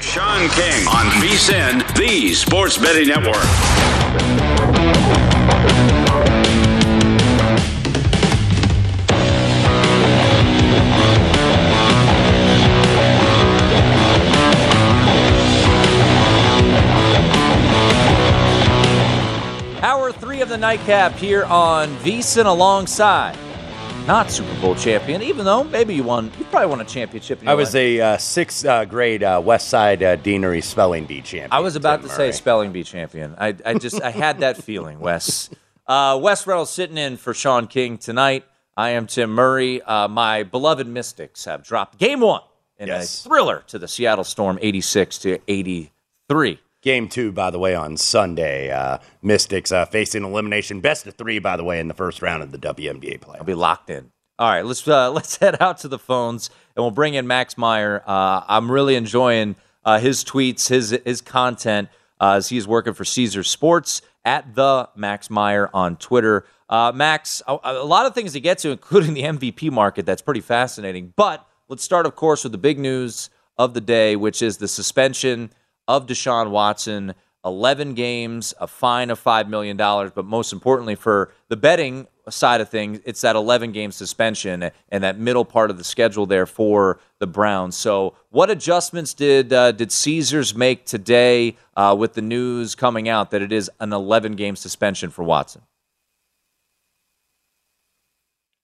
Sean King on VSIN, the Sports Betting Network. Hour three of the nightcap here on VSIN alongside not Super Bowl champion, even though maybe you won. You probably won a championship. I was a uh, sixth uh, grade uh, West Side uh, Deanery spelling bee champion. I was about Tim to Murray. say spelling bee champion. I, I just I had that feeling, Wes. Uh, Wes Reynolds sitting in for Sean King tonight. I am Tim Murray. Uh, my beloved Mystics have dropped game one in Yes. a thriller to the Seattle Storm, eighty-six to eighty-three. Game two, by the way, on Sunday. Uh, Mystics uh, facing elimination. Best of three, by the way, in the first round of the WNBA play. I'll be locked in. All right, let's uh, let's head out to the phones and we'll bring in Max Meyer. Uh, I'm really enjoying uh, his tweets, his his content uh, as he's working for Caesar Sports at the Max Meyer on Twitter. Max, a, a lot of things to get to, including the MVP market. That's pretty fascinating. But let's start, of course, with the big news of the day, which is the suspension of Deshaun Watson. 11 games, a fine of $5 million, but most importantly, for the betting side of things, it's that 11 game suspension and that middle part of the schedule there for the Browns. So, what adjustments did uh, did Caesars make today uh, with the news coming out that it is an 11 game suspension for Watson?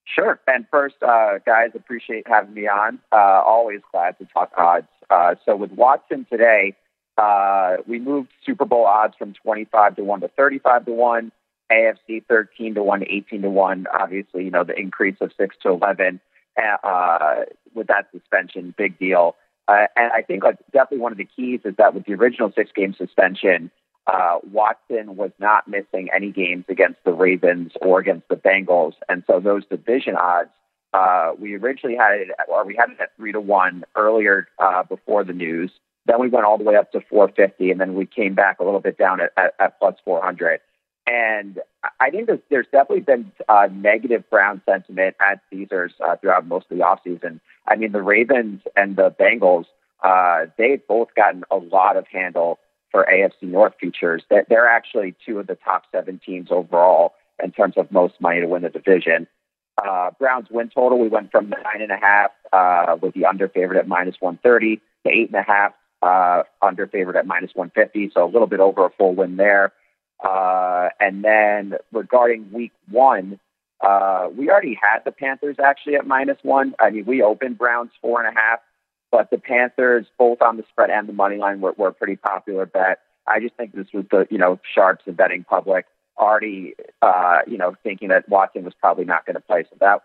Sure. And first, uh, guys, appreciate having me on. Uh, always glad to talk odds. Uh, so with Watson today, uh, we moved Super Bowl odds from 25 to 1 to 35 to 1, AFC 13 to 1 18 to 1. Obviously, you know, the increase of 6 to 11 uh, with that suspension, big deal. Uh, and I think like, definitely one of the keys is that with the original six game suspension, uh, Watson was not missing any games against the Ravens or against the Bengals, and so those division odds uh, we originally had it, or we had it at three to one earlier uh, before the news. Then we went all the way up to 450, and then we came back a little bit down at, at, at plus 400. And I think there's, there's definitely been uh, negative Brown sentiment at Caesars uh, throughout most of the offseason. I mean, the Ravens and the Bengals, uh, they've both gotten a lot of handle for AFC North futures. They're, they're actually two of the top seven teams overall in terms of most money to win the division. Uh, Browns win total, we went from nine and a half uh, with the under favorite at minus 130 to eight and a half uh, under favorite at minus 150. So a little bit over a full win there. Uh, and then regarding week one, uh, we already had the Panthers actually at minus one. I mean, we opened Browns four and a half, but the Panthers, both on the spread and the money line, were, were a pretty popular bet. I just think this was the, you know, sharps and betting public already, uh, you know, thinking that Watson was probably not going to play. So that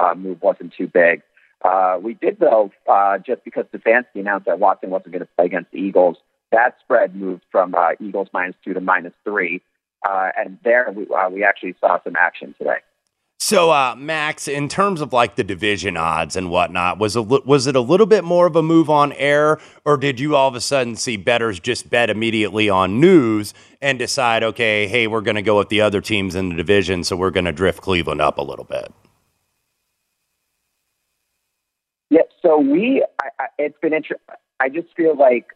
uh, move wasn't too big. Uh, we did, though, uh, just because Stefanski announced that Watson wasn't going to play against the Eagles, that spread moved from uh, Eagles minus two to minus three. Uh, and there we, uh, we actually saw some action today. So, uh, Max, in terms of like the division odds and whatnot, was a, was it a little bit more of a move on air, or did you all of a sudden see betters just bet immediately on news and decide, okay, hey, we're going to go with the other teams in the division, so we're going to drift Cleveland up a little bit? Yeah, so we, I, I, it's been interesting. I just feel like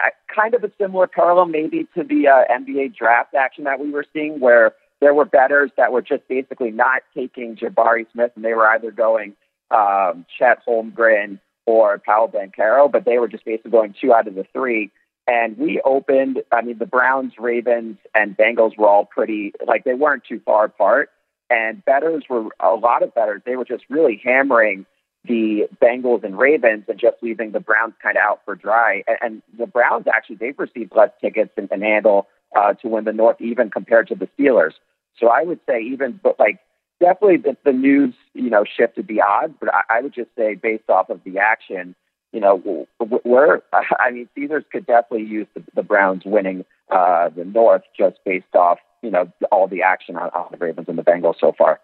I, kind of a similar parallel maybe to the uh, NBA draft action that we were seeing, where there were betters that were just basically not taking Jabari Smith, and they were either going um, Chet Holmgren or Paolo Banchero, but they were just basically going two out of the three. And we opened, I mean, the Browns, Ravens, and Bengals were all pretty, like, they weren't too far apart. And betters were, a lot of betters, they were just really hammering the Bengals and Ravens and just leaving the Browns kind of out for dry. And, and the Browns actually, they've received less tickets than and handle uh, to win the North even compared to the Steelers. So I would say even, but like, definitely the, the news, you know, shifted the odds, but I, I would just say based off of the action, you know, we're, I mean, Caesars could definitely use the, the Browns winning uh, the North just based off, you know, all the action on, on the Ravens and the Bengals so far.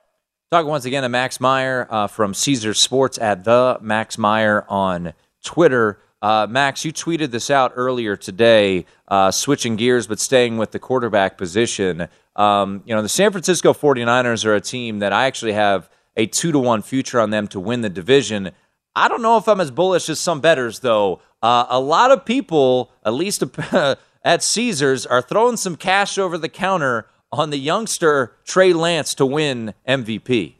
Talking once again to Max Meyer uh, from Caesar Sports at the Max Meyer on Twitter. Uh, Max, you tweeted this out earlier today, uh, switching gears but staying with the quarterback position. Um, you know, the San Francisco 49ers are a team that I actually have a two to one future on them to win the division. I don't know if I'm as bullish as some betters, though. Uh, a lot of people, at least at Caesars, are throwing some cash over the counter on the youngster Trey Lance to win MVP.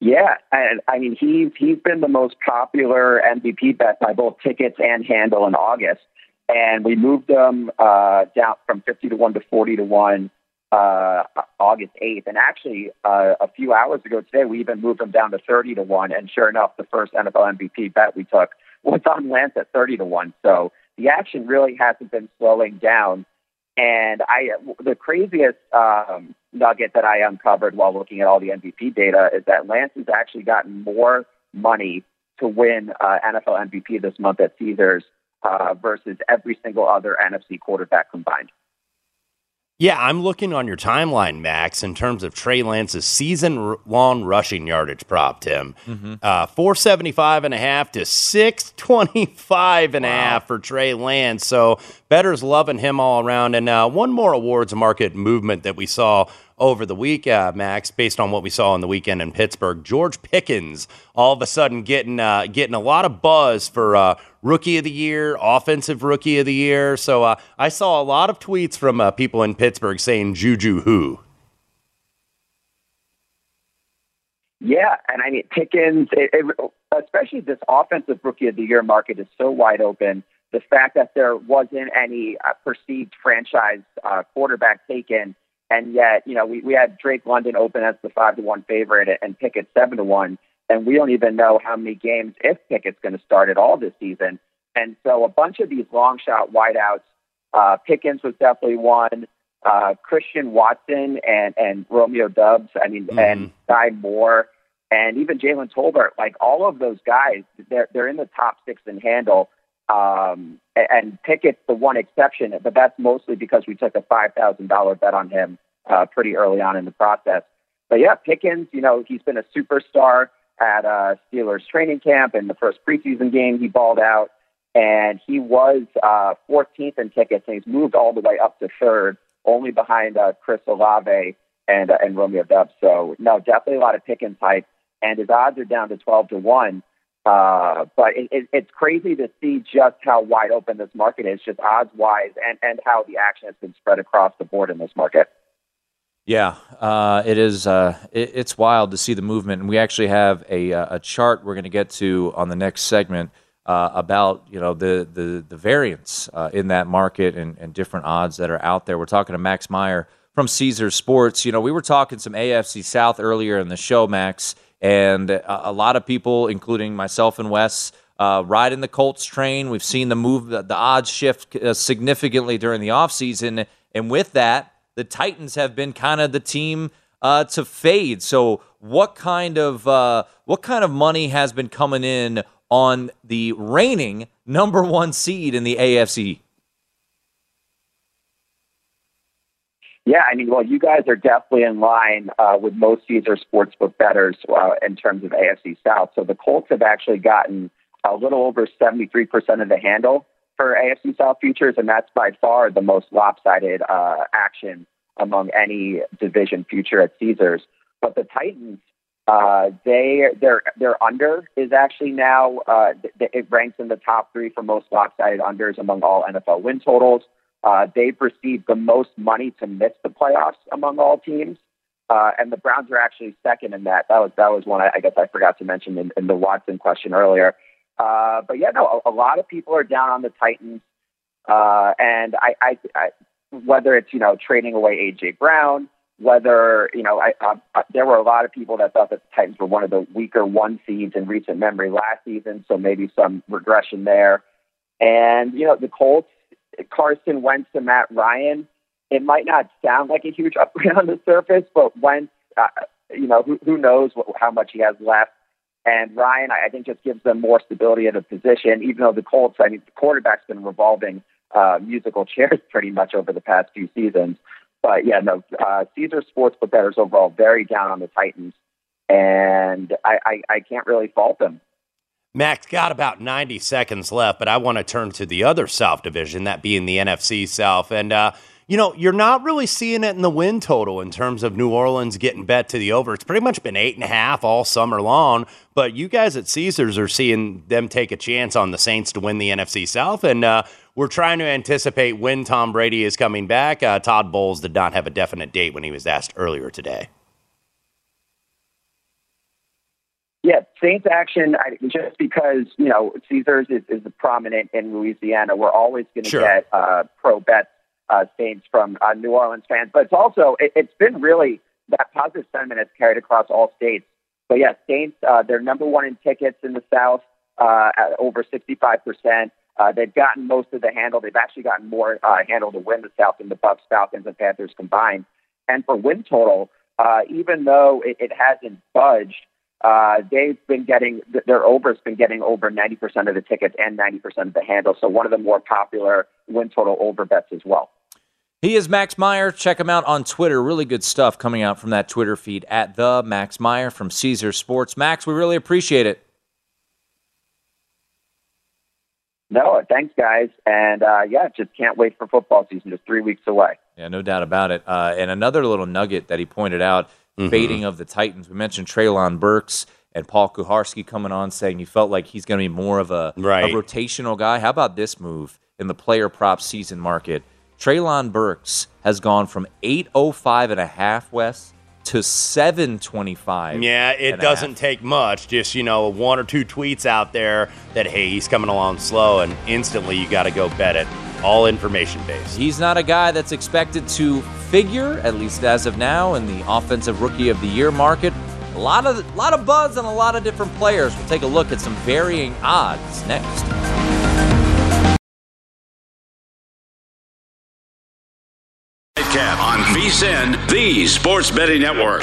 Yeah, and I mean he's he's been the most popular MVP bet by both tickets and handle in August, and we moved him uh, down from fifty to one to forty to one uh, August 8th. And actually, uh, a few hours ago today, we even moved him down to 30 to 1. And sure enough, the first NFL MVP bet we took was on Lance at 30 to 1. So the action really hasn't been slowing down. And I, the craziest um, nugget that I uncovered while looking at all the MVP data is that Lance has actually gotten more money to win uh, NFL MVP this month at Caesars uh, versus every single other NFC quarterback combined. Yeah, I'm looking on your timeline, Max, in terms of Trey Lance's season long rushing yardage prop, Tim. Mm-hmm. Uh, 475 and a half to 625 and wow. a half for Trey Lance. So betters loving him all around. And uh, one more awards market movement that we saw over the week, uh, Max, based on what we saw on the weekend in Pittsburgh. George Pickens all of a sudden getting uh, getting a lot of buzz for uh, rookie of the year, offensive rookie of the year. So uh, I saw a lot of tweets from uh, people in Pittsburgh saying Juju who. Yeah, and I mean Pickens, it, it, especially this offensive rookie of the year market is so wide open. The fact that there wasn't any uh, perceived franchise quarterback taken and yet, you know, we, we had Drake London open as the five to one favorite and Pickett seven to one. And we don't even know how many games, if Pickett's going to start at all this season. And so a bunch of these long shot wideouts, uh, Pickens was definitely one. Uh, Christian Watson and, and Romeo Doubs, I mean, mm-hmm. and Skyy Moore, and even Jalen Tolbert, like all of those guys, they're, they're in the top six in handle. Um, and Pickett's the one exception, but that's mostly because we took a $5,000 bet on him uh, pretty early on in the process. But yeah, Pickens, you know, he's been a superstar at uh, Steelers training camp. In the first preseason game, he balled out, and he was uh, 14th in tickets, and he's moved all the way up to third, only behind uh, Chris Olave and uh, and Romeo Doubs. So no, definitely a lot of Pickens hype, and his odds are down to 12 to one. Uh, but it, it, it's crazy to see just how wide open this market is, just odds wise, and, and how the action has been spread across the board in this market. Yeah, uh, it is. Uh, it, it's wild to see the movement, and we actually have a, uh, a chart we're going to get to on the next segment uh, about you know the the, the variance uh, in that market and, and different odds that are out there. We're talking to Max Meyer from Caesar Sports. You know, we were talking some AFC South earlier in the show, Max and a, a lot of people, including myself and Wes, uh, riding the Colts train. We've seen the move, the, the odds shift significantly during the offseason. And with that, the Titans have been kind of the team uh, to fade. So, what kind of uh, what kind of money has been coming in on the reigning number one seed in the AFC Yeah, I mean, well, you guys are definitely in line uh, with most Caesar sportsbook bettors uh, in terms of AFC South. So the Colts have actually gotten a little over 73% of the handle for AFC South futures, and that's by far the most lopsided uh, action among any division future at Caesars. But the Titans, uh, they their their under is actually now uh, it ranks in the top three for most lopsided unders among all NFL win totals. Uh, they've received the most money to miss the playoffs among all teams. Uh, and the Browns are actually second in that. That was that was one I, I guess I forgot to mention in, in the Watson question earlier. Uh, but yeah, no, a, a lot of people are down on the Titans, uh, and I, I, I, whether it's you know trading away AJ Brown, whether you know, I, I, there were a lot of people that thought that the Titans were one of the weaker one seeds in recent memory last season, so maybe some regression there. And you know, the Colts, Carson Wentz to Matt Ryan. It might not sound like a huge upgrade on the surface, but Wentz, uh, you know, who, who knows what, how much he has left. And Ryan, I think, just gives them more stability at a position, even though the Colts, I mean, the quarterback's been revolving uh, musical chairs pretty much over the past few seasons. But yeah, no, uh, Caesar Sportsbook bettors overall very down on the Titans, and I, I, I can't really fault them. Max got about 90 seconds left, but I want to turn to the other South division, that being the NFC South. And, uh, you know, you're not really seeing it in the win total in terms of New Orleans getting bet to the over. It's pretty much been eight and a half all summer long. But you guys at Caesars are seeing them take a chance on the Saints to win the NFC South. And uh, we're trying to anticipate when Tom Brady is coming back. Uh, Todd Bowles did not have a definite date when he was asked earlier today. Yeah, Saints action. I, just because you know Caesars is, is prominent in Louisiana, we're always going to sure. get uh, pro bets uh, Saints from uh, New Orleans fans. But it's also it, it's been really that positive sentiment has carried across all states. But yeah, Saints uh, they're number one in tickets in the South uh, at over sixty five percent. Uh, they've gotten most of the handle. They've actually gotten more uh, handle to win the South than the Bucs, Falcons, and Panthers combined. And for win total, uh, even though it, it hasn't budged, uh, they've been getting their over's been getting over 90% of the tickets and 90% of the handle. So one of the more popular win total over bets as well. He is Max Meyer. Check him out on Twitter. Really good stuff coming out from that Twitter feed at the Max Meyer from Caesar Sports. Max, we really appreciate it. No, thanks, guys. And uh, yeah, just can't wait for football season. Just three weeks away. Yeah, no doubt about it. Uh, and another little nugget that he pointed out mm-hmm. fading of the Titans. We mentioned Treylon Burks and Paul Kuharsky coming on saying you felt like he's going to be more of a, right. a rotational guy. How about this move in the player prop season market? Treylon Burks has gone from 805 and a half, Wes, to 725. Yeah, it doesn't take much. Just, you know, one or two tweets out there that, hey, he's coming along slow, and instantly you got to go bet it. All information based. He's not a guy that's expected to figure, at least as of now, in the offensive rookie of the year market. A lot of, lot of buzz on a lot of different players. We'll take a look at some varying odds next. VSIN, the Sports Betting Network.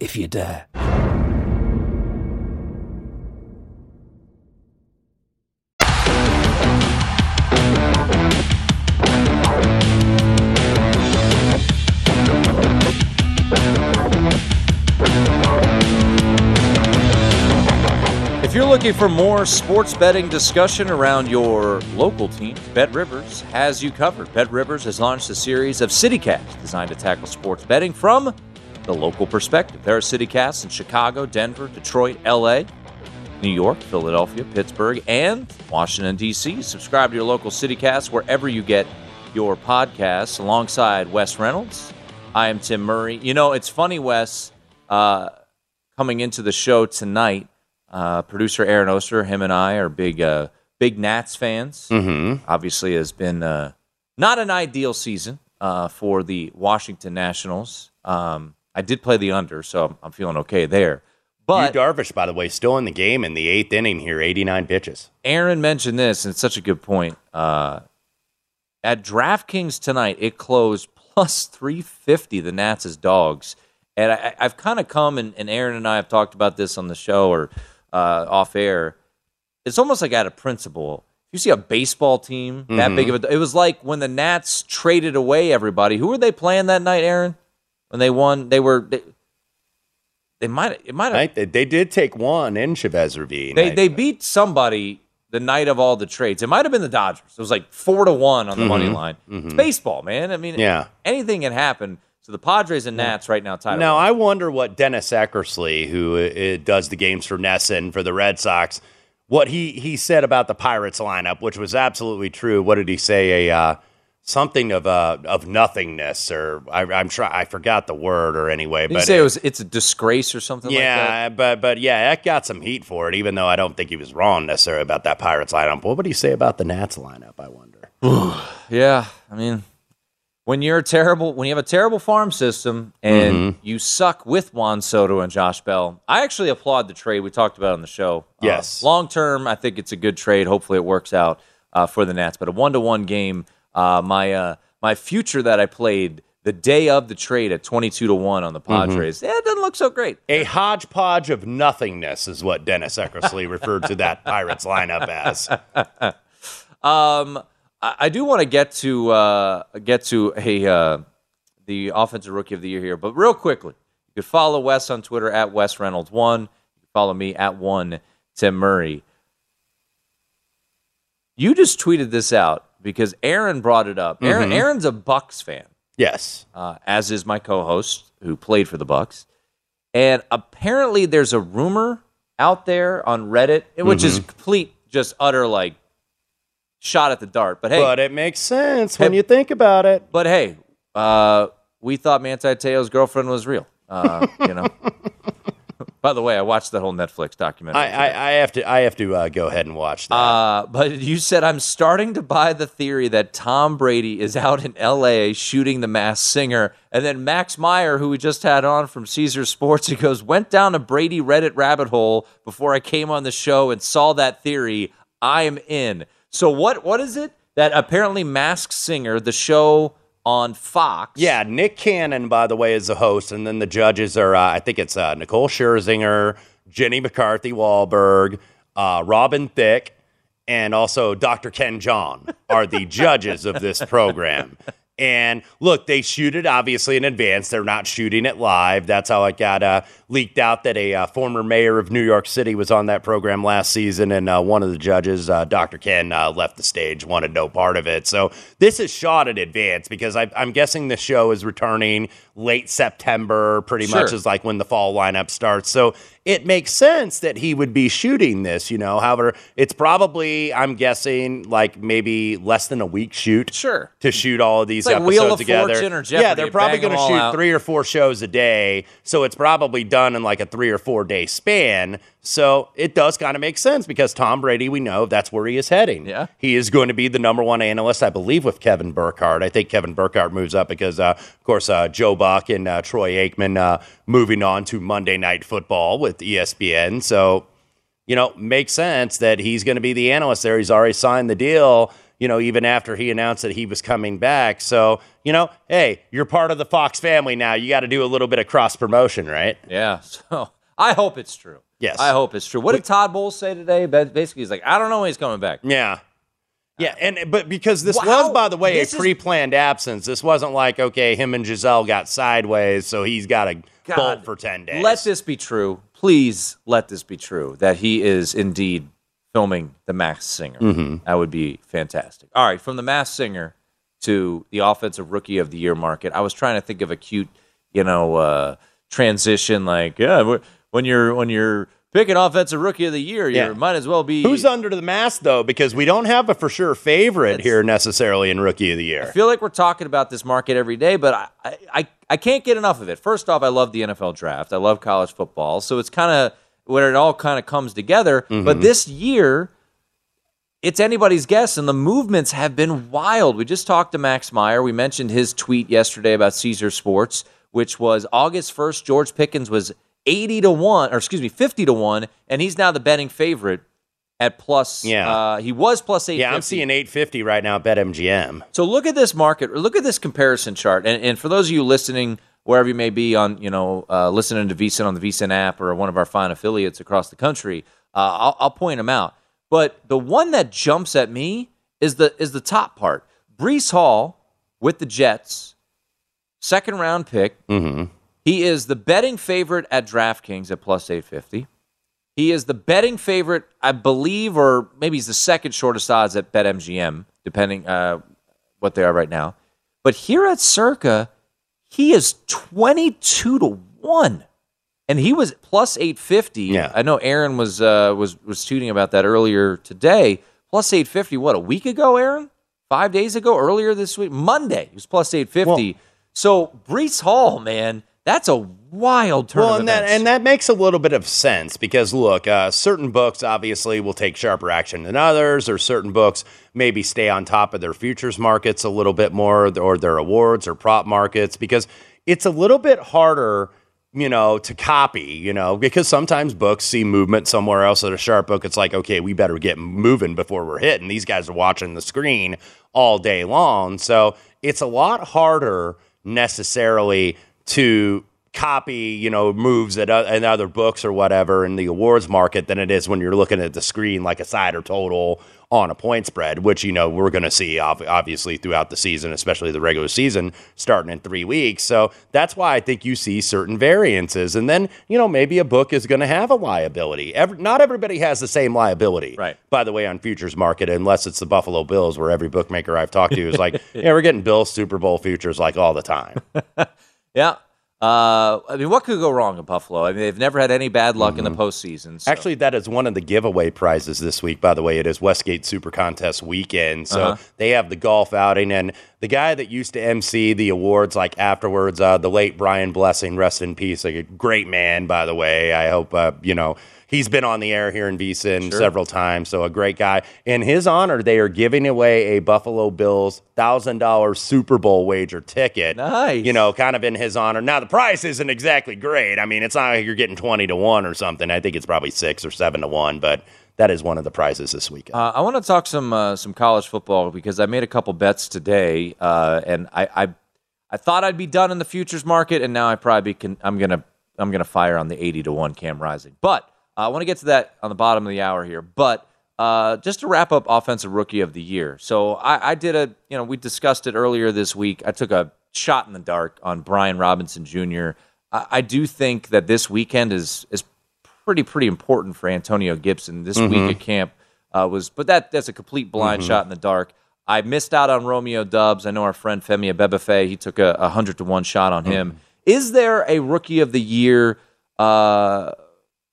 if you dare. If you're looking for more sports betting discussion around your local teams, Bet Rivers has you covered. Bet Rivers has launched a series of CityCasts designed to tackle sports betting from the local perspective. There are city casts in Chicago, Denver, Detroit, LA, New York, Philadelphia, Pittsburgh, and Washington, D.C. Subscribe to your local CityCast wherever you get your podcasts alongside Wes Reynolds. I am Tim Murray. You know, it's funny, Wes, uh, coming into the show tonight, uh, producer Aaron Oster, him and I are big, uh, big Nats fans. Mm-hmm. Obviously, has been uh, not an ideal season uh, for the Washington Nationals. Um, I did play the under, so I'm, I'm feeling okay there. But Yu Darvish, by the way, still in the game in the eighth inning here, 89 pitches. Aaron mentioned this, and it's such a good point. Uh, at DraftKings tonight, it closed plus 350, the Nats as dogs. And I, I've kind of come, and, and Aaron and I have talked about this on the show or uh, off air. It's almost like out of principle. You see a baseball team that Mm-hmm. big of a. It was like when the Nats traded away everybody. Who were they playing that night, Aaron? When they won, they were. They, they might. It might have. They, they did take one in Chavez Ravine. They they beat somebody the night of all the trades. It might have been the Dodgers. It was like four to one on the money line. It's baseball, man. I mean, Mm-hmm. Yeah. anything can happen. So the Padres and Nats right now tied. Now. I wonder what Dennis Eckersley, who uh, does the games for NESN for the Red Sox, what he, he said about the Pirates lineup, which was absolutely true. What did he say? A uh, something of uh, of nothingness, or I, I'm sure I forgot the word, or anyway. Did but you say it- it was it's a disgrace or something like that? yeah, but but yeah, Eck got some heat for it, even though I don't think he was wrong necessarily about that Pirates lineup. What would he say about the Nats lineup? I wonder. Yeah, I mean, when you're a terrible, when you have a terrible farm system and Mm-hmm. you suck with Juan Soto and Josh Bell, I actually applaud the trade. We talked about on the show. Yes. long term, I think it's a good trade. Hopefully, it works out uh, for the Nats. But a one to one game, uh, my uh, my future that I played the day of the trade at twenty two to one on the Mm-hmm. Padres, yeah, it doesn't look so great. A hodgepodge of nothingness is what Dennis Eckersley referred to that Pirates lineup as. Um, I, I do want to get to uh, get to a uh, the offensive rookie of the year here, but real quickly, you could follow Wes on Twitter at Wes Reynolds one. You can follow me at one Tim Murray. You just tweeted this out because Aaron brought it up. Aaron, Aaron's a Bucks fan, Yes. uh, as is my co-host who played for the Bucks, and apparently there's a rumor out there on Reddit, which is complete, just utter like shot at the dart. But hey, But it makes sense when Hey- you think about it. but hey, uh, we thought Manti Te'o's girlfriend was real. Uh, you know. By the way, I watched that whole Netflix documentary. I, I, I have to I have to uh, go ahead and watch that. uh, but you said I'm starting to buy the theory that Tom Brady is out in L.A. shooting the Masked Singer, and then Max Meyer, who we just had on from Caesar Sports, he goes went down a Brady Reddit rabbit hole before I came on the show and saw that theory. I'm in. So what? What is it that apparently Masked Singer, the show on Fox? yeah, Nick Cannon, by the way, is the host, and then the judges are uh, I think it's uh, Nicole Scherzinger, Jenny McCarthy Wahlberg, uh, Robin Thicke, and also Dr. Ken Jeong are the judges of this program. And look, they shoot it obviously in advance. They're not shooting it live. That's how it got uh, leaked out that a uh, former mayor of New York City was on that program last season, and uh, one of the judges, uh, Dr. Ken, uh, left the stage, wanted no part of it. So this is shot in advance because I, I'm guessing the show is returning late September, pretty much is like when the fall lineup starts. So it makes sense that he would be shooting this, you know. However, it's probably, I'm guessing, like maybe less than a week shoot Sure. to shoot all of these It's like episodes Wheel of together. Fortune or yeah, they're probably going to shoot out. three or four shows a day, so it's probably done in like a three or four day span. So it does kind of make sense because Tom Brady, we know that's where he is heading. Yeah. he is going to be the number one analyst, I believe, with Kevin Burkhardt. I think Kevin Burkhardt moves up because, uh, of course, uh, Joe Buck and uh, Troy Aikman uh, moving on to Monday Night Football with ESPN. So you know, makes sense that he's going to be the analyst there. He's already signed the deal, you know, even after he announced that he was coming back. So, you know, hey, you're part of the Fox family now. You got to do a little bit of cross promotion, right? Yeah. So I hope it's true. Yes. I hope it's true. What did Todd Bowles say today? Basically, he's like, I don't know when he's coming back. Yeah. Yeah, and but because this Wow. was, by the way, a This is- pre-planned absence. This wasn't like okay, him and Gisele got sideways, so he's got to God, bolt for ten days. Let this be true. Please let this be true that he is indeed filming The Masked Singer. Mm-hmm. That would be fantastic. All right, from The Masked Singer to the Offensive Rookie of the Year market, I was trying to think of a cute, you know, uh, transition. Like, yeah, when you're when you're picking Offensive Rookie of the Year, Yeah. you might as well be. Who's under the mask though? Because we don't have a for sure favorite here necessarily in Rookie of the Year. I feel like we're talking about this market every day, but I, I, I, can't get enough of it. First off, I love the NFL draft. I love college football. So it's kind of where it all kind of comes together. Mm-hmm. But this year, it's anybody's guess, and the movements have been wild. We just talked to Max Meyer. We mentioned his tweet yesterday about Caesar Sports. which was August 1st. George Pickens was 80 to 1, or excuse me, 50 to 1, and he's now the betting favorite at plus. Yeah. Uh, he was plus 850. Yeah, I'm seeing 850 right now at BetMGM. So look at this market. Look at this comparison chart. And, and for those of you listening, wherever you may be on, you know, uh, listening to VSIN on the VSIN app or one of our fine affiliates across the country, uh, I'll, I'll point them out. But the one that jumps at me is the is the top part. Breece Hall with the Jets, second round pick. Mm-hmm. He is the betting favorite at DraftKings at plus 850. He is the betting favorite, I believe, or maybe he's the second shortest odds at BetMGM, depending uh, what they are right now. But here at Circa, he is 22 to 1. And he was plus 850. Yeah. I know Aaron was uh, was was tweeting about that earlier today. Plus 850, what, a week ago, Aaron? Five days ago, earlier this week? Monday, he was plus 850. so Breece Hall, man, that's a wild turn Well, and that and that makes a little bit of sense because look, uh, certain books obviously will take sharper action than others, or certain books maybe stay on top of their futures markets a little bit more, or their awards or prop markets because it's a little bit harder. You know, to copy, you know, because sometimes books see movement somewhere else at a sharp book. It's like, okay, we better get moving before we're hitting. These guys are watching the screen all day long. So it's a lot harder necessarily to copy, you know, moves at in other books or whatever in the awards market than it is when you're looking at the screen like a side or total on a point spread, which you know we're going to see ob- obviously throughout the season, especially the regular season starting in three weeks. So that's why I think you see certain variances, and then you know maybe a book is going to have a liability. Every, not everybody has the same liability, Right. By the way, on futures market, unless it's the Buffalo Bills, where every bookmaker I've talked to is like, yeah, we're getting Bills Super Bowl futures like all the time. Yeah. Uh, I mean, what could go wrong in Buffalo? I mean, they've never had any bad luck in the postseason. so- Actually, that is one of the giveaway prizes this week, by the way. It is Westgate Super Contest weekend. So Uh-huh. they have the golf outing. And the guy that used to MC the awards, like afterwards, uh, the late Brian Blessing, rest in peace. Like a great man, by the way. I hope, uh, you know, he's been on the air here in VSIN several times. So a great guy. In his honor, they are giving away a Buffalo Bills $1,000 Super Bowl wager ticket. Nice. You know, kind of in his honor. Now, the price isn't exactly great. I mean, it's not like you're getting 20 to 1 or something. I think it's probably 6 or 7 to 1, but that is one of the prizes this weekend. Uh, I want to talk some uh, some college football because I made a couple bets today, uh, and I, I I thought I'd be done in the futures market, and now I probably can. I'm gonna I'm gonna fire on the 80 to one Cam Rising, but I want to get to that on the bottom of the hour here. But uh, just to wrap up offensive rookie of the year, so I, I did a you know we discussed it earlier this week. I took a shot in the dark on Brian Robinson Jr. I, I do think that this weekend is is pretty pretty important for Antonio Gibson. This week at camp uh, was, but that that's a complete blind shot in the dark. I missed out on Romeo Doubs. I know our friend Femi Abebefe, he took a, a hundred to one shot on him. Is there a rookie of the year uh,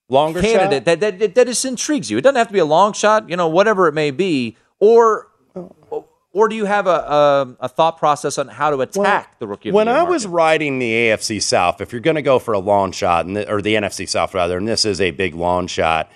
Longer candidate shot? that, that that that just intrigues you? It doesn't have to be a long shot, you know, whatever it may be, or oh. or do you have a a, a thought process on how to attack the rookie of when the? I was market? riding the AFC South, if you're going to go for a long shot, and th- or the NFC South rather, and this is a big long shot.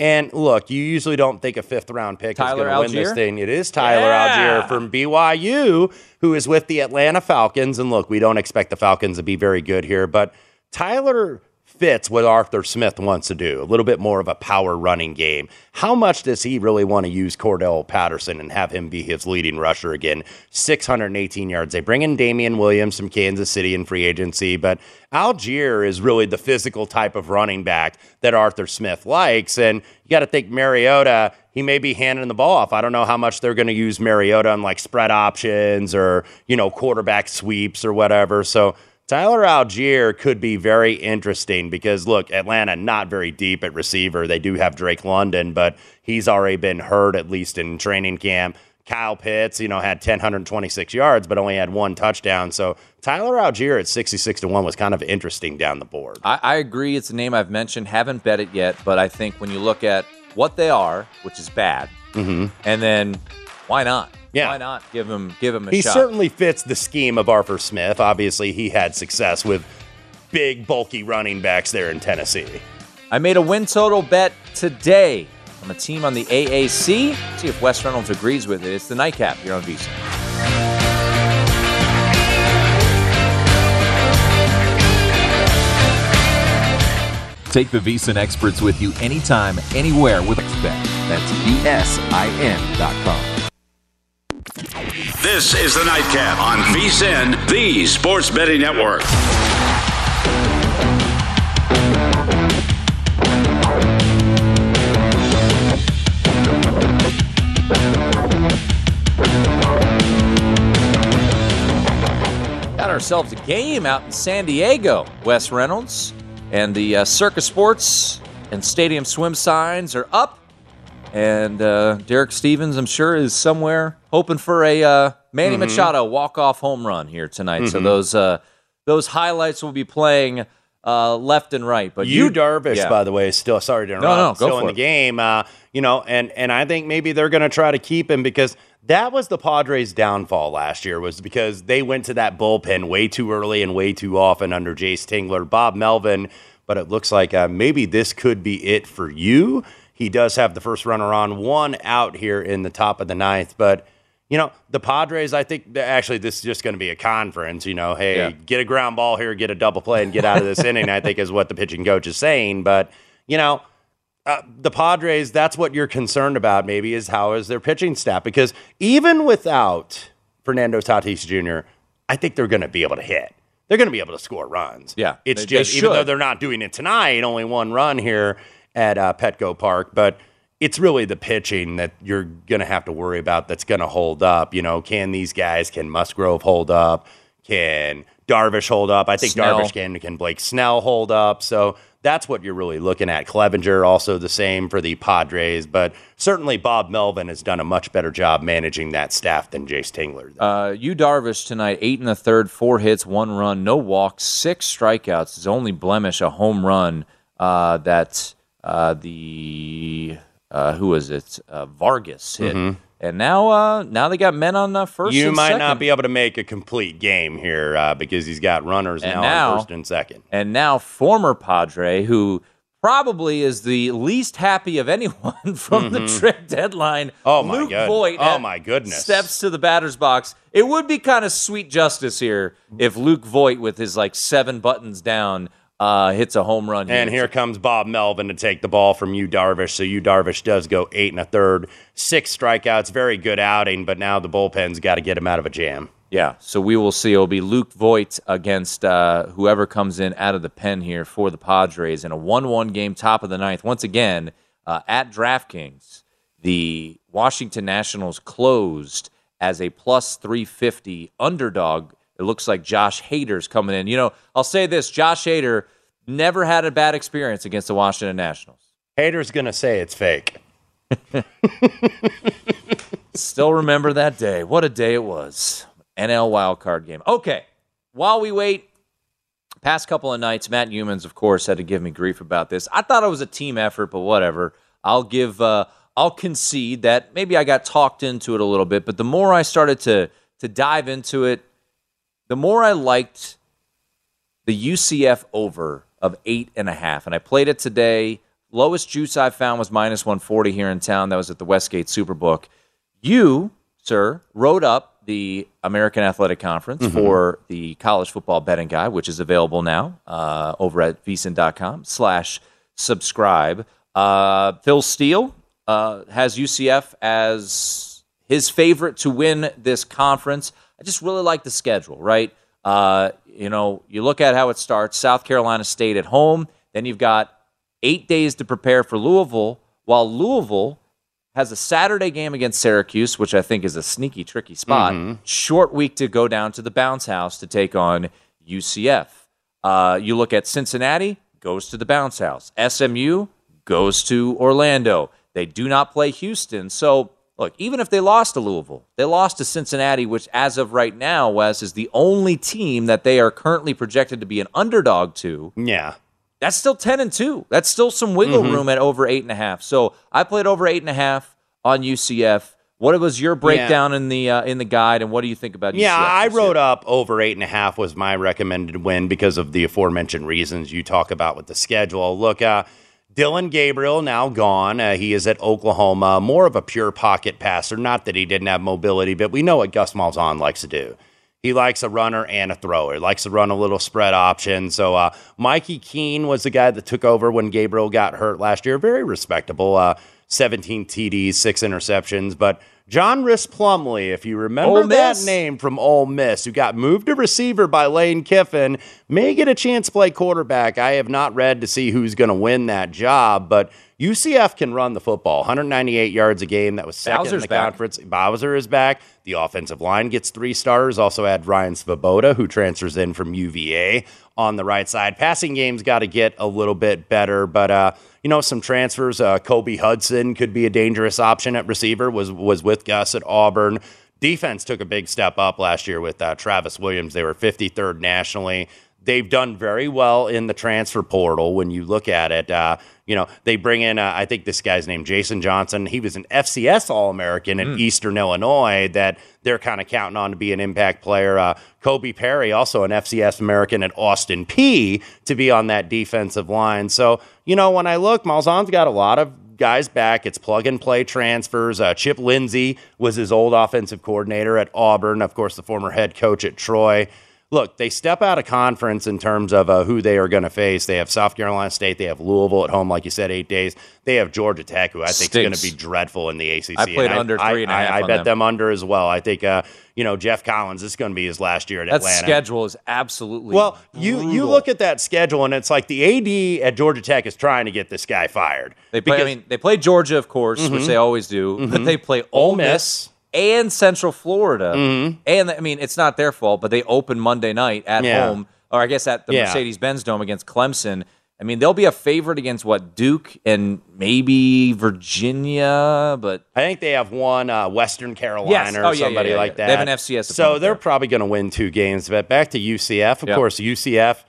And look, you usually don't think a fifth round pick Tyler is going to win this thing. It is Tyler Yeah. Allgeier from BYU, who is with the Atlanta Falcons. And look, we don't expect the Falcons to be very good here, but Tyler fits what Arthur Smith wants to do, a little bit more of a power running game. How much does he really want to use Cordarrelle Patterson and have him be his leading rusher again? 618 yards. They bring in Damien Williams from Kansas City in free agency, but Allgeier is really the physical type of running back that Arthur Smith likes. And you got to think Mariota, he may be handing the ball off. I don't know how much they're going to use Mariota on like spread options or, you know, quarterback sweeps or whatever. So Tyler Allgeier could be very interesting because look, Atlanta not very deep at receiver. They do have Drake London, but he's already been hurt at least in training camp. Kyle Pitts, you know, had 1,026 yards, but only had one touchdown. So Tyler Allgeier at 66 to 1 was kind of interesting down the board. I, I agree. It's a name I've mentioned. Haven't bet it yet, but I think when you look at what they are, which is bad, mm-hmm. and then why not? Yeah. Why not give him give him a He shot? He certainly fits the scheme of Arthur Smith. Obviously, he had success with big, bulky running backs there in Tennessee. I made a win total bet today on a team on the AAC. See if Wes Reynolds agrees with it. It's the nightcap here on VSiN. Take the VSIN experts with you anytime, anywhere with Bet. That's VSIN dot com. This is the Nightcap on VSIN, the Sports Betting Network. Got ourselves a game out in San Diego. Wes Reynolds and the uh, Circa Sports and Stadium Swim signs are up. And uh, Derek Stevens, I'm sure, is somewhere hoping for a uh, Manny Mm-hmm. Machado walk-off home run here tonight. So those uh, those highlights will be playing uh, left and right. But you, you, Darvish, yeah. by the way, is still sorry to interrupt. no, go still in the it. game. Uh, you know, and and I think maybe they're going to try to keep him because that was the Padres' downfall last year. Was because they went to that bullpen way too early and way too often under Jayce Tingler, Bob Melvin. But it looks like uh, maybe this could be it for you. He does have the first runner on, one out here in the top of the ninth, but. You know, the Padres, I think actually this is just going to be a conference. You know, hey, Yeah. get a ground ball here, get a double play, and get out of this inning, I think is what the pitching coach is saying. But, you know, uh, the Padres, that's what you're concerned about, maybe, is how is their pitching staff? Because even without Fernando Tatis Jr., I think they're going to be able to hit. They're going to be able to score runs. Yeah, It's they- they just, even though they're not doing it tonight, only one run here at uh, Petco Park, but it's really the pitching that you're going to have to worry about that's going to hold up. You know, can these guys, can Musgrove hold up? Can Darvish hold up? I think Snell. Darvish can. Can Blake Snell hold up? So that's what you're really looking at. Clevinger also the same for the Padres, but certainly Bob Melvin has done a much better job managing that staff than Jayce Tingler. Uh, Yu Darvish tonight, eight in the third, four hits, one run, no walks, six strikeouts. His only blemish, a home run uh, that uh, the uh, who was it? Uh, Vargas hit. And now, uh, now they got men on uh, first. Mm-hmm. you might second. not be able to make a complete game here uh, because he's got runners And now, now- on first and second. and now former Padre, who probably is the least happy of anyone from the trade deadline. Mm-hmm. Oh, my Luke. Voit Oh, my goodness. Steps to the batter's box. It would be kind of sweet justice here if Luke Voit, with his like seven buttons down, uh, hits a home run. And here comes Bob Melvin to take the ball from Yu, Darvish. So Yu, Darvish, does go eight and a third, six strikeouts, very good outing. But now the bullpen's got to get him out of a jam. Yeah, so we will see. It'll be Luke Voit against uh, whoever comes in out of the pen here for the Padres in a 1 1 game, top of the ninth. Once again, uh, at DraftKings, the Washington Nationals closed as a plus 350 underdog. It looks like Josh Hader's coming in. You know, I'll say this Josh Hader never had a bad experience against the Washington Nationals. Hater's going to say it's fake. Still remember that day. What a day it was. NL wildcard game. Okay. While we wait, past couple of nights, Matt Youmans, of course, had to give me grief about this. I thought it was a team effort, but whatever. I'll give uh I'll concede that maybe I got talked into it a little bit, but the more I started to to dive into it, the more I liked the UCF over of eight and a half. And I played it today. Lowest juice I found was minus 140 here in town. That was at the Westgate Superbook. You, sir, wrote up the American Athletic Conference for the college football betting guide, which is available now uh, over at vsin.com slash subscribe. Uh, Phil Steele uh, has UCF as his favorite to win this conference. I just really like the schedule, right? Uh, you know, you look at how it starts South Carolina State at home, then you've got eight days to prepare for Louisville, while Louisville has a Saturday game against Syracuse, which I think is a sneaky, tricky spot. Short week to go down to the bounce house to take on UCF. Uh, you look at Cincinnati, goes to the bounce house. SMU goes to Orlando. They do not play Houston. So, look, even if they lost to Louisville, they lost to Cincinnati, which as of right now, Wes, is the only team that they are currently projected to be an underdog to Yeah. that's still 10 and 2 that's still some wiggle Mm-hmm. room at over eight and a half so i played over eight and a half on ucf what was your breakdown in the uh, in the guide and what do you think about Yeah, I wrote up over eight and a half was my recommended win because of the aforementioned reasons you talk about with the schedule. Look, uh, Dillon Gabriel now gone. Uh, he is at Oklahoma, more of a pure pocket passer. Not that he didn't have mobility, but we know what Gus Malzahn likes to do. He likes a runner and a thrower. Likes to run a little spread option. So uh, Mikey Keene was the guy that took over when Gabriel got hurt last year. Very respectable. Uh, 17 TDs, six interceptions. But John Rhys Plumlee, if you remember that name from Ole Miss, who got moved to receiver by Lane Kiffin, may get a chance to play quarterback. I have not read to see who's going to win that job, but UCF can run the football. 198 yards a game. That was second in the back. conference. Bowser is back. The offensive line gets three starters. Also add Ryan Swoboda, who transfers in from UVA on the right side. Passing game's got to get a little bit better, but uh, you know, some transfers. Uh, Kobe Hudson could be a dangerous option at receiver. Was was with Gus at Auburn. Defense took a big step up last year with uh, Travis Williams. They were 53rd nationally. They've done very well in the transfer portal when you look at it. Uh, you know, they bring in, uh, I think this guy's named Jason Johnson. He was an FCS All American in Eastern Illinois that they're kind of counting on to be an impact player. Uh, Kobe Perry, also an FCS American at Austin Peay, to be on that defensive line. So, you know, when I look, Malzahn's got a lot of guys back. It's plug and play transfers. Uh, Chip Lindsey was his old offensive coordinator at Auburn, of course, the former head coach at Troy. Look, they step out of conference in terms of uh, who they are going to face. They have South Carolina State. They have Louisville at home, like you said, eight days. They have Georgia Tech, who I think is going to be dreadful in the ACC. I played And under I, three and a I- half I on bet them. them under as well. I think, uh, you know, Geoff Collins, this is going to be his last year at That Atlanta. schedule is absolutely Well, you you look at that schedule, and it's like the AD at Georgia Tech is trying to get this guy fired. They play. I mean, they play Georgia, of course, which Mhm. they always do. But Mhm. they play Ole Ole Miss. Miss and Central Florida. Mhm. And I mean, it's not their fault, but they open Monday night at Yeah. home, or I guess at the Yeah. Mercedes-Benz Dome against Clemson. I mean, they'll be a favorite against what Duke and maybe Virginia, but I think they have one uh, Western Carolina Yes. or Oh, yeah, yeah, somebody like that. They have an FCS so they're there. probably going to win two games. But back to UCF, of Yep. course, UCF.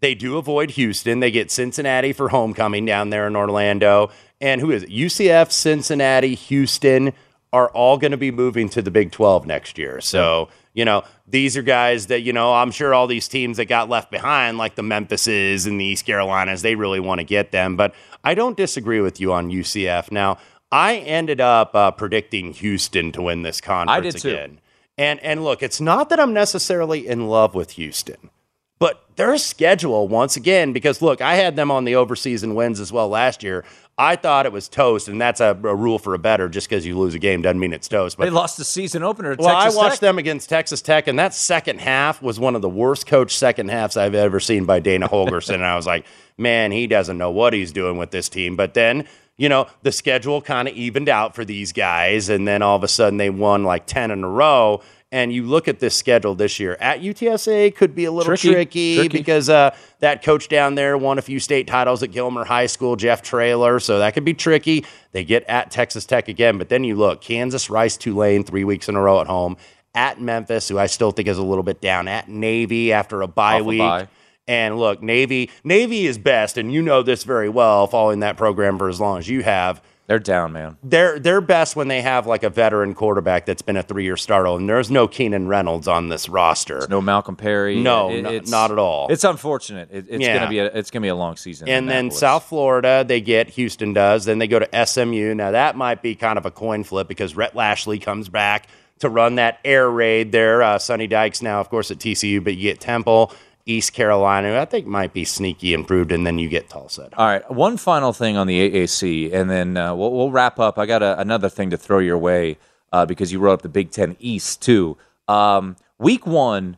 They do avoid Houston. They get Cincinnati for homecoming down there in Orlando. And who is it? UCF, Cincinnati, Houston are all going to be moving to the Big 12 next year. So, you know, these are guys that, you know, I'm sure all these teams that got left behind, like the Memphises and the East Carolinas, they really want to get them. But I don't disagree with you on UCF. Now, I ended up uh, predicting Houston to win this conference I did too. again. And and look, it's not that I'm necessarily in love with Houston, but their schedule once again because look, I had them on the overseason wins as well last year. I thought it was toast, and that's a, a rule for a better. Just because you lose a game doesn't mean it's toast. But they lost the season opener. To well, Texas I watched Tech. them against Texas Tech, and that second half was one of the worst coach second halves I've ever seen by Dana Holgorsen. and I was like, man, he doesn't know what he's doing with this team. But then, you know, the schedule kind of evened out for these guys, and then all of a sudden they won like 10 in a row. And you look at this schedule this year at UTSA could be a little Tricky. tricky, Tricky. because uh, that coach down there won a few state titles at Gilmer High School, Jeff Traylor. So that could be tricky. They get at Texas Tech again, but then you look Kansas, Rice, Tulane, three weeks in a row at home. At Memphis, who I still think is a little bit down. At Navy after a bye Off a week. bye. And look, Navy, Navy is best, and you know this very well, following that program for as long as you have. They're down, man. They're they're best when they have like a veteran quarterback that's been a three year starter, and there's no Keenan Reynolds on this roster. No Malcolm Perry. No, It- it's- not at all. It's unfortunate. It, it's Yeah. gonna be a it's gonna be a long season. and then. South Florida, they get Houston does. Then they go to SMU. Now that might be kind of a coin flip because Rhett Lashlee comes back to run that air raid there. Uh, Sonny Dykes now, of course, at TCU, but you get Temple, East Carolina, who I think might be sneaky improved, and then you get Tulsa. All right, one final thing on the AAC, and then uh, we'll, we'll wrap up. I got a, another thing to throw your way uh, because you wrote up the Big Ten East too. Um, week one,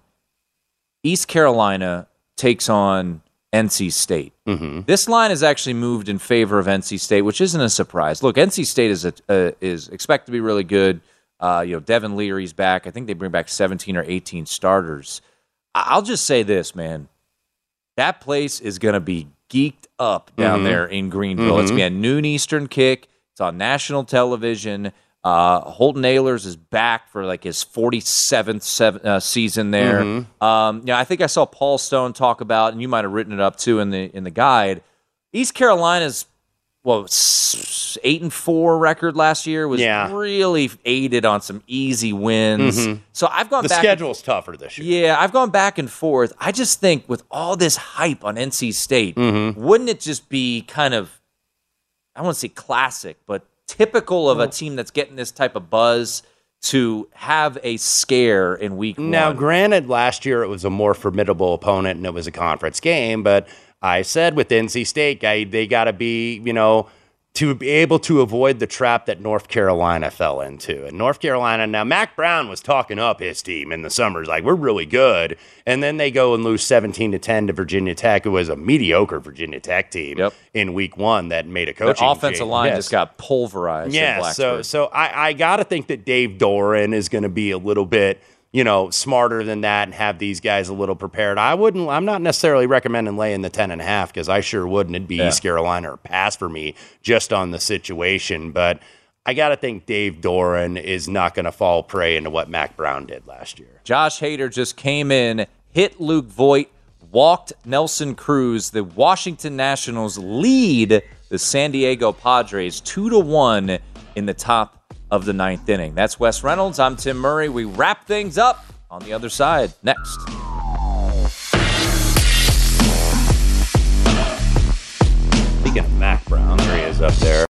East Carolina takes on NC State. Mm-hmm. This line has actually moved in favor of NC State, which isn't a surprise. Look, NC State is a, uh, is expected to be really good. Uh, you know, Devin Leary's back. I think they bring back 17 or 18 starters. I'll just say this, man. That place is going to be geeked up down Mhm. there in Greenville. It's Mhm. going to be a noon Eastern kick. It's on national television. Uh, Holton Ahlers is back for like his 47th seven, uh, season there. Mhm. Um, yeah, I think I saw Paul Stone talk about, and you might have written it up too in the in the guide. East Carolina's well eight and four record last year was Yeah. really aided on some easy wins. Mhm. So I've gone The back. schedule's tougher this year. Yeah, I've gone back and forth. I just think with all this hype on NC State, Mm-hmm. wouldn't it just be kind of, I don't want to say classic, but typical of a team that's getting this type of buzz to have a scare in week Now, one. Now, granted, last year it was a more formidable opponent and it was a conference game, but I said with NC State, guy, they got to be, you know, to be able to avoid the trap that North Carolina fell into. And North Carolina, now Mack Brown was talking up his team in the summers, like we're really good, and then they go and lose seventeen to ten to Virginia Tech, who was a mediocre Virginia Tech team Yep. in week one that made a Their coaching offensive change. line Yes. just got pulverized. in Yeah, so so I, I got to think that Dave Doeren is going to be a little bit, you know, smarter than that and have these guys a little prepared. I wouldn't. I'm not necessarily recommending laying the ten and a half because I sure wouldn't. It'd be Yeah. East Carolina or pass for me just on the situation. But I got to think Dave Doeren is not going to fall prey into what Mack Brown did last year. Josh Hader just came in, hit Luke Voit, walked Nelson Cruz. The Washington Nationals lead the San Diego Padres two to one in the top of the ninth inning. That's Wes Reynolds. I'm Tim Murray. We wrap things up on the other side next. Speaking of Mack Brown, there he is up there.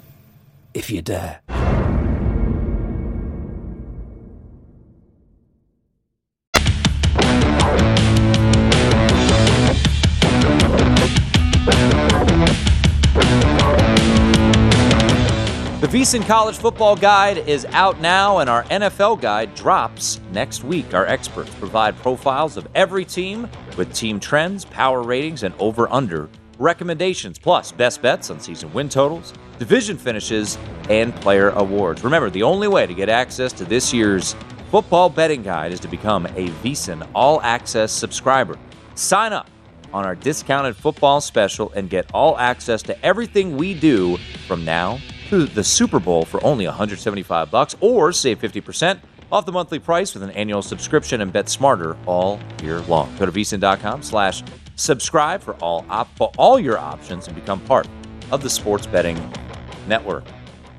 you dare. The VSiN College Football Guide is out now, and our NFL Guide drops next week. Our experts provide profiles of every team with team trends, power ratings, and over under recommendations, plus best bets on season win totals, division finishes, and player awards. Remember, the only way to get access to this year's football betting guide is to become a VSiN All Access subscriber. Sign up on our discounted football special and get all access to everything we do from now to the Super Bowl for only 175 bucks or save 50% off the monthly price with an annual subscription and bet smarter all year long. Go to vsin.com slash subscribe for all op- for all your options and become part of the sports betting network.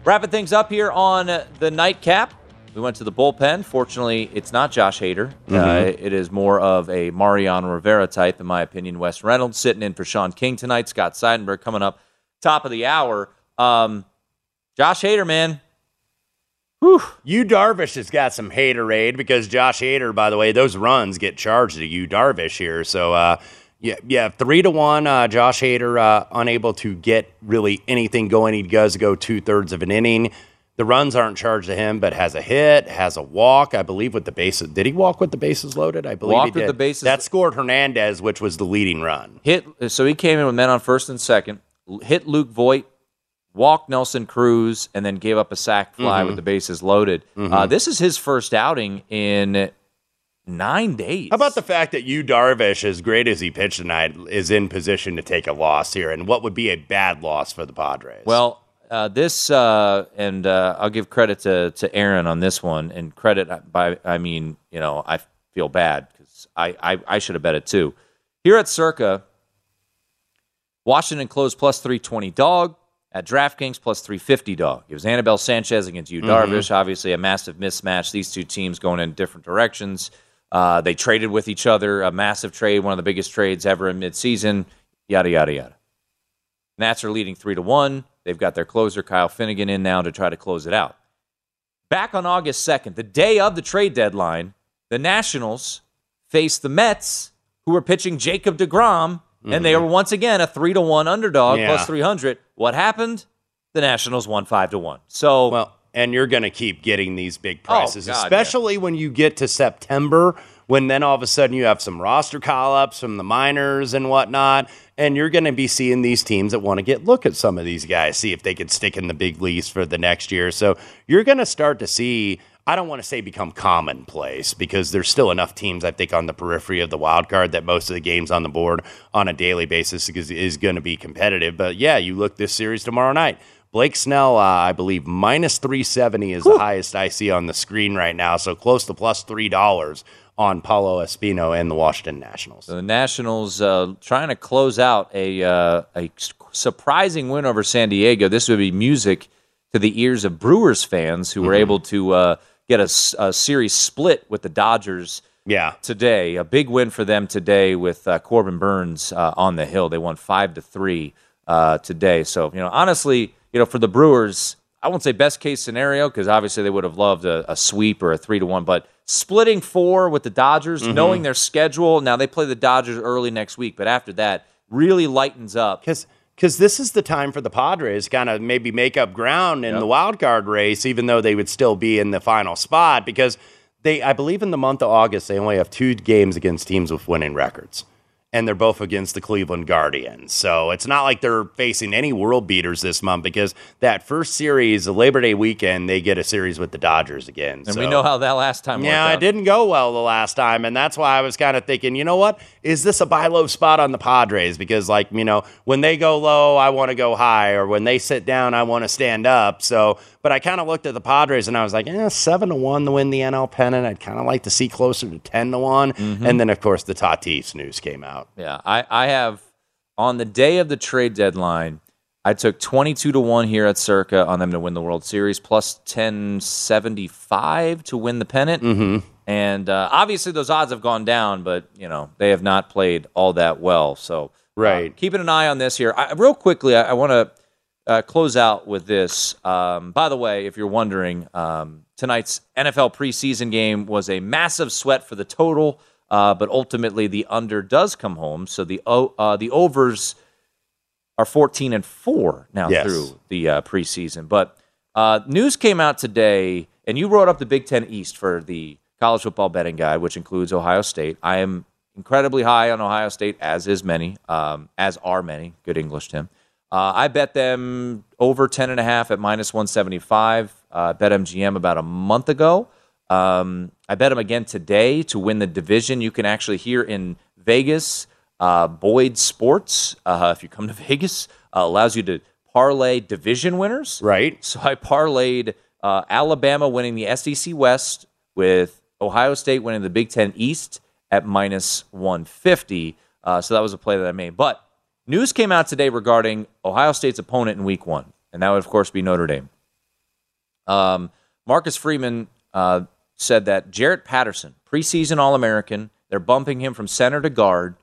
Wrapping things up here on the nightcap. We went to the bullpen. Fortunately, it's not Josh Hader. Uh, it is more of a Mariano Rivera type, in my opinion. Wes Reynolds sitting in for Sean King tonight. Scott Seidenberg coming up top of the hour. Um, Josh Hader, man. Yu Darvish has got some haterade because Josh Hader, by the way, those runs get charged to Yu Darvish here. So uh, yeah, yeah, three to one. Uh, Josh Hader uh, unable to get really anything going. He does go two thirds of an inning. The runs aren't charged to him, but has a hit, has a walk, I believe, with the bases. Did he walk with the bases loaded? I believe Walked he with the bases- That scored Hernandez, which was the leading run. Hit. So he came in with men on first and second. Hit Luke Voit, walked Nelson Cruz, and then gave up a sac fly Mm-hmm. with the bases loaded. Uh, this is his first outing in nine days. How about the fact that Yu Darvish, as great as he pitched tonight, is in position to take a loss here, and what would be a bad loss for the Padres? Well, uh, this uh, and uh, I'll give credit to to Aaron on this one, and credit by I mean you know I feel bad because I, I I should have bet it too. Here at Circa, Washington closed plus three twenty dog at DraftKings plus three fifty dog. It was Anibal Sanchez against Yu Darvish. Obviously, a massive mismatch. These two teams going in different directions. Uh, they traded with each other, a massive trade, one of the biggest trades ever in midseason. Yada yada yada. Nats are leading three to one. They've got their closer Kyle Finnegan in now to try to close it out. Back on August second, the day of the trade deadline, the Nationals faced the Mets, who were pitching Jacob DeGrom, and they were once again a three to one underdog Yeah. plus 300. What happened? The Nationals won five to one. So, Well, and you're going to keep getting these big prices, Oh, God, especially when you get to September, when then all of a sudden you have some roster call ups from the minors and whatnot. And you're going to be seeing these teams that want to get look at some of these guys, see if they could stick in the big leagues for the next year. So you're going to start to see. I don't want to say become commonplace because there's still enough teams I think on the periphery of the wild card that most of the games on the board on a daily basis is, is going to be competitive. But yeah, you look this series tomorrow night. Blake Snell, uh, I believe, minus 370 is the highest I see on the screen right now. So close to plus $3 on Paolo Espino and the Washington Nationals. the Nationals uh, trying to close out a, uh, a surprising win over San Diego. This would be music to the ears of Brewers fans who were able to uh, get a, series split with the Dodgers Yeah. today. A big win for them today with uh, Corbin Burnes uh, on the hill. They won five to three uh, today. So you know, honestly, you know, for the Brewers, I won't say best case scenario because obviously they would have loved a, a sweep or a three to one, but splitting four with the Dodgers, mm-hmm. knowing their schedule. Now they play the Dodgers early next week, but after that, really lightens up. Because because this is the time for the Padres kind of maybe make up ground in the wild card race, even though they would still be in the final spot. Because they, I believe, in the month of August, they only have two games against teams with winning records, and they're both against the Cleveland Guardians. So it's not like they're facing any world beaters this month. Because that first series, the Labor Day weekend, they get a series with the Dodgers again. And so. we know how that last time Yeah, it didn't go well the last time, and that's why I was kind of thinking, you know what? Is this a buy low spot on the Padres? Because, like, you know, when they go low, I want to go high, or when they sit down, I want to stand up. So, but I kind of looked at the Padres and I was like, eh, seven to one to win the NL pennant. I'd kind of like to see closer to ten to one. Mm-hmm. And then, of course, the Tatis news came out. Yeah, I, I have on the day of the trade deadline, I took 22 to 1 here at Circa on them to win the World Series, plus 1075 to win the pennant. Mm-hmm. And uh, obviously, those odds have gone down, but, you know, they have not played all that well. So, uh, Right. keeping an eye on this here. I, real quickly, I, I want to uh, close out with this. Um, by the way, if you're wondering, um, tonight's NFL preseason game was a massive sweat for the total, uh, but ultimately the under does come home. So the uh, the overs are 14 and four now Yes. through the uh, preseason. But uh, news came out today, and you wrote up the Big Ten East for the college football betting guide, which includes Ohio State. I am incredibly high on Ohio State, as is many, um, as are many. Good English, Tim. Uh, I bet them over 10.5 at minus 175. Uh, bet MGM about a month ago. Um, I bet them again today to win the division. You can actually hear in Vegas, uh, Boyd Sports, uh, if you come to Vegas, uh, allows you to parlay division winners. Right. So I parlayed uh, Alabama winning the SEC West with Ohio State winning the Big Ten East at minus 150. Uh, so that was a play that I made. But news came out today regarding Ohio State's opponent in week one, and that would, of course, be Notre Dame. Um, Marcus Freeman uh, said that Jarrett Patterson, preseason All American, they're bumping him from center to guard,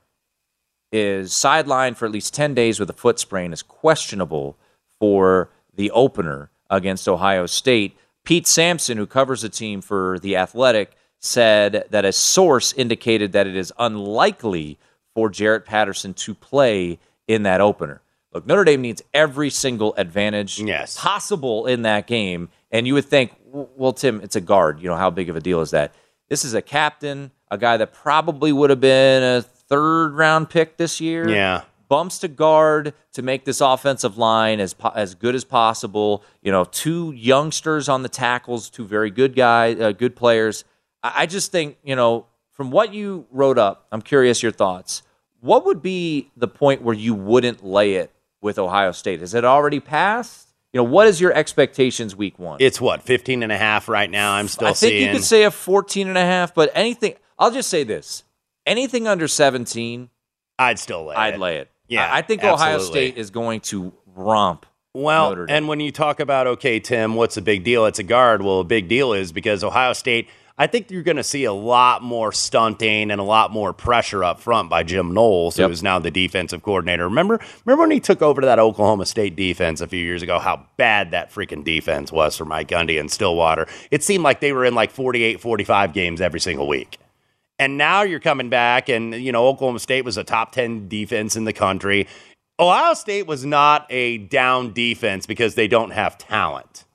is sidelined for at least 10 days with a foot sprain, is questionable for the opener against Ohio State. Pete Sampson, who covers the team for The Athletic, said that a source indicated that it is unlikely for Jarrett Patterson to play in that opener. Look, Notre Dame needs every single advantage Yes. possible in that game. And you would think, well, Tim, it's a guard. You know, how big of a deal is that? This is a captain, a guy that probably would have been a third round pick this year Yeah. bumps to guard to make this offensive line as po- as good as possible. You know, two youngsters on the tackles, two very good guys, uh, good players. I, I just think you know from what you wrote up. I'm curious your thoughts. What would be the point where you wouldn't lay it with Ohio State? Is it already passed? You know, what is your expectations week one? It's what, 15 and a half right now. I'm still I think seeing. you could say a 14 and a half, but anything, I'll just say this. Anything under 17, I'd still lay it. I'd lay it. Yeah, I I think Ohio. State is going to romp. Well, and when you talk about, okay, Tim, what's a big deal? It's a guard. Well, a big deal is because Ohio State, I think you're going to see a lot more stunting and a lot more pressure up front by Jim Knowles, Yep. who is now the defensive coordinator. Remember, remember when he took over that Oklahoma State defense a few years ago? How bad that freaking defense was for Mike Gundy and Stillwater. It seemed like they were in like 48, 45 games every single week. And now you're coming back, and you know Oklahoma State was a top ten defense in the country. Ohio State was not a down defense because they don't have talent.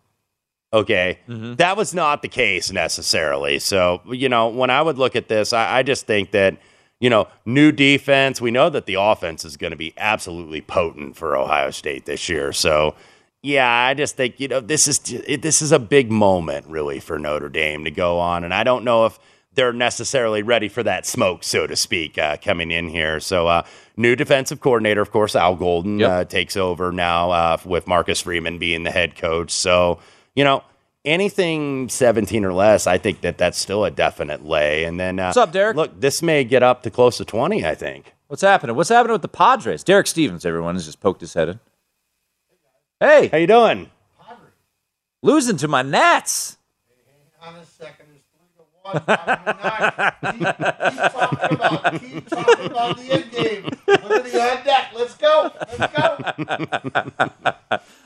Okay, that was not the case necessarily. So you know when I would look at this, I, I just think that you know new defense. We know that the offense is going to be absolutely potent for Ohio State this year. So yeah, I just think you know this is this is a big moment really for Notre Dame to go on, and I don't know if they're necessarily ready for that smoke, so to speak, uh, coming in here. So, uh, new defensive coordinator, of course, Al Golden Yep. uh, takes over now uh, with Marcus Freeman being the head coach. So, you know. Anything 17 or less, I think that that's still a definite lay. And then, uh, What's up, Derek? Look, this may get up to close to 20, I think. What's happening? What's happening with the Padres? Derek Stevens, everyone, has just poked his head in. Hey, How you doing? losing to my Nats. on a second. It's three to one. Bottom of the ninth. Keep, keep talking about. Keep talking about the end game. Liberty on deck. Let's go. Let's go.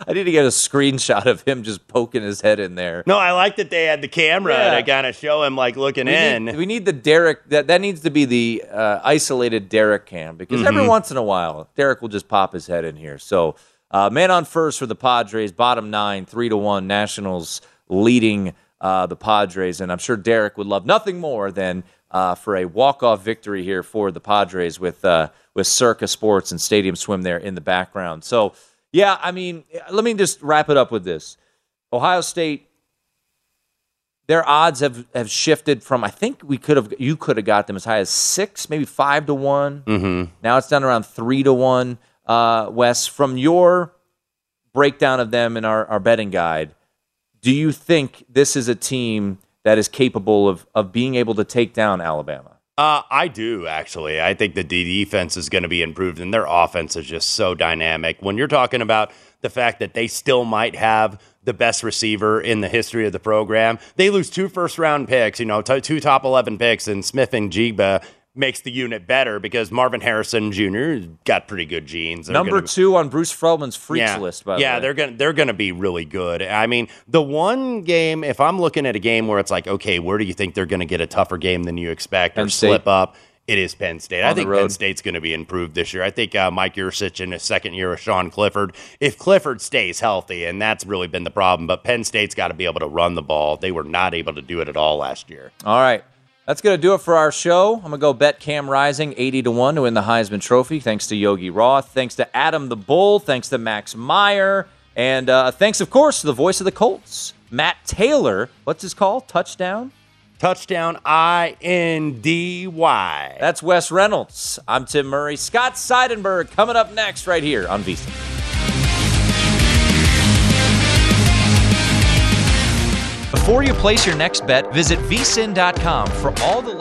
I need to get a screenshot of him just poking his head in there. No, I like that they had the camera Yeah. to kind of show him like looking We in. need, we need the Derek. That that needs to be the uh, isolated Derek cam because every Mm-hmm. once in a while Derek will just pop his head in here. So, uh, man on first for the Padres, bottom nine, three to one. Nationals leading uh, the Padres, and I'm sure Derek would love nothing more than uh, for a walk off victory here for the Padres with uh, with Circa Sports and Stadium Swim there in the background. So, yeah, I mean, let me just wrap it up with this: Ohio State their odds have, have shifted from I think we could have you could have got them as high as six, maybe five to one. Mm-hmm. Now it's down around three to one. Uh, Wes, from your breakdown of them in our, our betting guide, do you think this is a team that is capable of of being able to take down Alabama? Uh, I do actually. I think the defense is going to be improved, and their offense is just so dynamic. When you're talking about the fact that they still might have the best receiver in the history of the program, they lose two first round picks. You know, t- two top eleven picks, and Smith-Njigba makes the unit better because Marvin Harrison Jr. got pretty good genes. They're Number gonna- two on Bruce Feldman's freaks yeah. list, by the yeah, way. they're gonna they're gonna be really good. I mean, the one game, if I'm looking at a game where it's like, okay, where do you think they're gonna get a tougher game than you expect or State. slip up? It is Penn State. I On the think Penn. State's going to be improved this year. I think uh, Mike Yurcich in his second year with Sean Clifford. If Clifford stays healthy, and that's really been the problem, but Penn State's got to be able to run the ball. They were not able to do it at all last year. All right. That's going to do it for our show. I'm going to go bet Cam Rising 80 to 1 to win the Heisman Trophy. Thanks to Yogi Roth. Thanks to Adam the Bull. Thanks to Max Meyer. And uh, thanks, of course, to the voice of the Colts, Matt Taylor. What's his call? Touchdown? Touchdown I N D Y. That's Wes Reynolds. I'm Tim Murray. Scott Seidenberg coming up next right here on VSiN. Before you place your next bet, visit vsin.com for all the